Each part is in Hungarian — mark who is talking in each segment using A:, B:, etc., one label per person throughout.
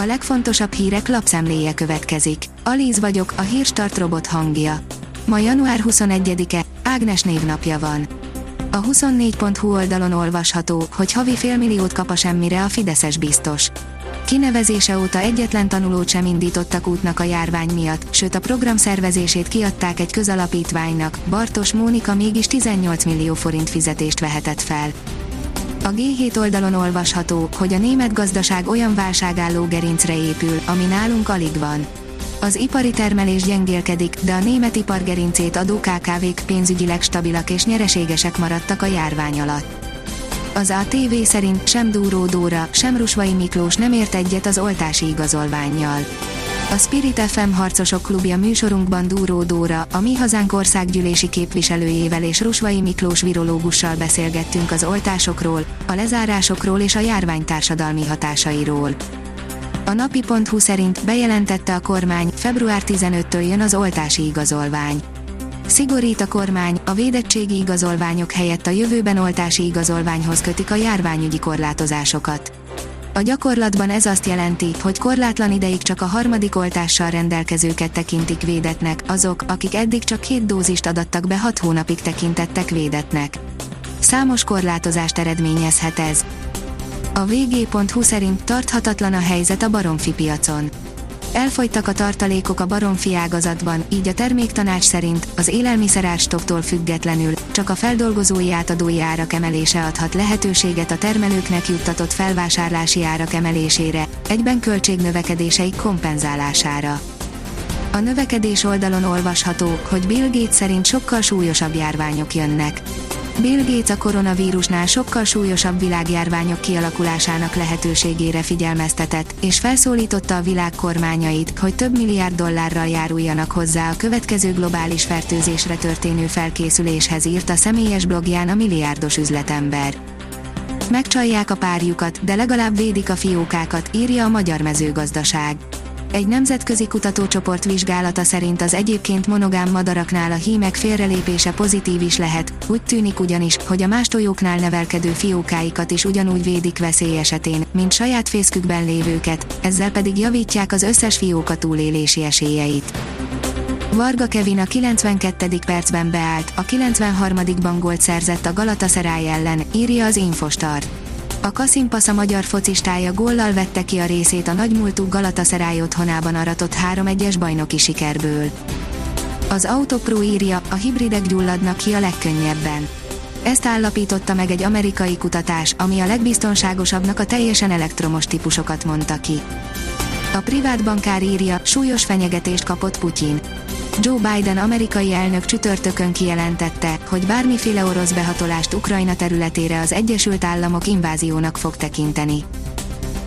A: A legfontosabb hírek lapszemléje következik. Alíz vagyok, a hírstart robot hangja. Ma január 21-e, Ágnes névnapja van. A 24.hu oldalon olvasható, hogy havi félmilliót kap a semmire a Fideszes biztos. Kinevezése óta egyetlen tanulót sem indítottak útnak a járvány miatt, sőt a program szervezését kiadták egy közalapítványnak, Bartos Mónika mégis 18 millió forint fizetést vehetett fel. A G7 oldalon olvasható, hogy a német gazdaság olyan válságálló gerincre épül, ami nálunk alig van. Az ipari termelés gyengélkedik, de a német ipargerincét adó KKV-k pénzügyileg stabilak és nyereségesek maradtak a járvány alatt. Az ATV szerint sem Dúró Dóra, sem Rusvai Miklós nem ért egyet az oltási igazolványjal. A Spirit FM harcosok klubja műsorunkban Dúró Dóra, a Mi Hazánk országgyűlési képviselőjével és Rusvai Miklós virológussal beszélgettünk az oltásokról, a lezárásokról és a járvány társadalmi hatásairól. A napi.hu szerint bejelentette a kormány, február 15-től jön az oltási igazolvány. Szigorít a kormány, a védettségi igazolványok helyett a jövőben oltási igazolványhoz kötik a járványügyi korlátozásokat. A gyakorlatban ez azt jelenti, hogy korlátlan ideig csak a harmadik oltással rendelkezőket tekintik védetnek, azok, akik eddig csak két dózist adattak be 6 hónapig tekintettek védetnek. Számos korlátozást eredményezhet ez. A vg.hu szerint tarthatatlan a helyzet a baromfi piacon. Elfogytak a tartalékok a baromfi ágazatban, így a terméktanács szerint az élelmiszerárstoktól függetlenül csak a feldolgozói átadói árak emelése adhat lehetőséget a termelőknek juttatott felvásárlási árak emelésére, egyben költségnövekedéseik kompenzálására. A növekedés oldalon olvasható, hogy Bill Gates szerint sokkal súlyosabb járványok jönnek. Bill Gates a koronavírusnál sokkal súlyosabb világjárványok kialakulásának lehetőségére figyelmeztetett, és felszólította a világ kormányait, hogy több milliárd dollárral járuljanak hozzá a következő globális fertőzésre történő felkészüléshez írt a személyes blogján a milliárdos üzletember. Megcsalják a párjukat, de legalább védik a fiókákat, írja a magyar mezőgazdaság. Egy nemzetközi kutatócsoport vizsgálata szerint az egyébként monogám madaraknál a hímek félrelépése pozitív is lehet, úgy tűnik ugyanis, hogy a más tojóknál nevelkedő fiókáikat is ugyanúgy védik veszély esetén, mint saját fészkükben lévőket, ezzel pedig javítják az összes fióka túlélési esélyeit. Varga Kevin a 92. percben beállt, a 93-ban gólt szerzett a Galatasaray ellen, írja az Infostart. A Kasimpasa magyar focistája góllal vette ki a részét a nagymúltú Galatasaray otthonában aratott 3-1-es bajnoki sikerből. Az Autopro írja, a hibridek gyulladnak ki a legkönnyebben. Ezt állapította meg egy amerikai kutatás, ami a legbiztonságosabbnak a teljesen elektromos típusokat mondta ki. A privát bankár írja, súlyos fenyegetést kapott Putyin. Joe Biden amerikai elnök csütörtökön kijelentette, hogy bármiféle orosz behatolást Ukrajna területére az Egyesült Államok inváziónak fog tekinteni.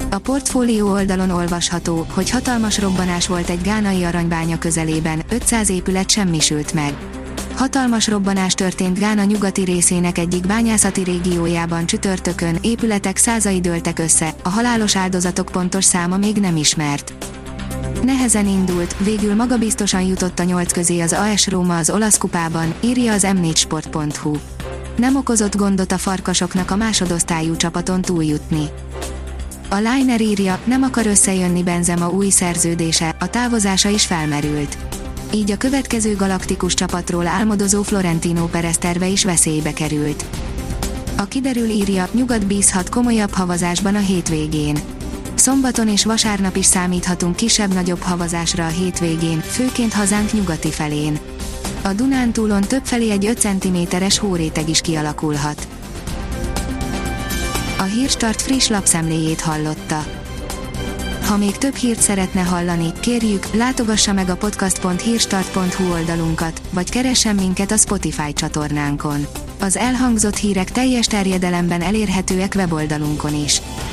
A: A portfólió oldalon olvasható, hogy hatalmas robbanás volt egy gánai aranybánya közelében, 500 épület semmisült meg. Hatalmas robbanás történt Gána nyugati részének egyik bányászati régiójában csütörtökön, épületek százai dőltek össze, a halálos áldozatok pontos száma még nem ismert. Nehezen indult, végül magabiztosan jutott a nyolc közé az AS Róma az olasz kupában, írja az m4sport.hu. Nem okozott gondot a farkasoknak a másodosztályú csapaton túljutni. A Liner írja, nem akar összejönni Benzema új szerződése, a távozása is felmerült. Így a következő galaktikus csapatról álmodozó Florentino Perez terve is veszélybe került. A kiderül írja, nyugat bízhat komolyabb havazásban a hétvégén. Szombaton és vasárnap is számíthatunk kisebb-nagyobb havazásra a hétvégén, főként hazánk nyugati felén. A Dunántúlon többfelé egy 5 cm-es hóréteg is kialakulhat. A Hírstart friss lapszemléjét hallotta. Ha még több hírt szeretne hallani, kérjük, látogassa meg a podcast.hírstart.hu oldalunkat, vagy keressen minket a Spotify csatornánkon. Az elhangzott hírek teljes terjedelemben elérhetőek weboldalunkon is.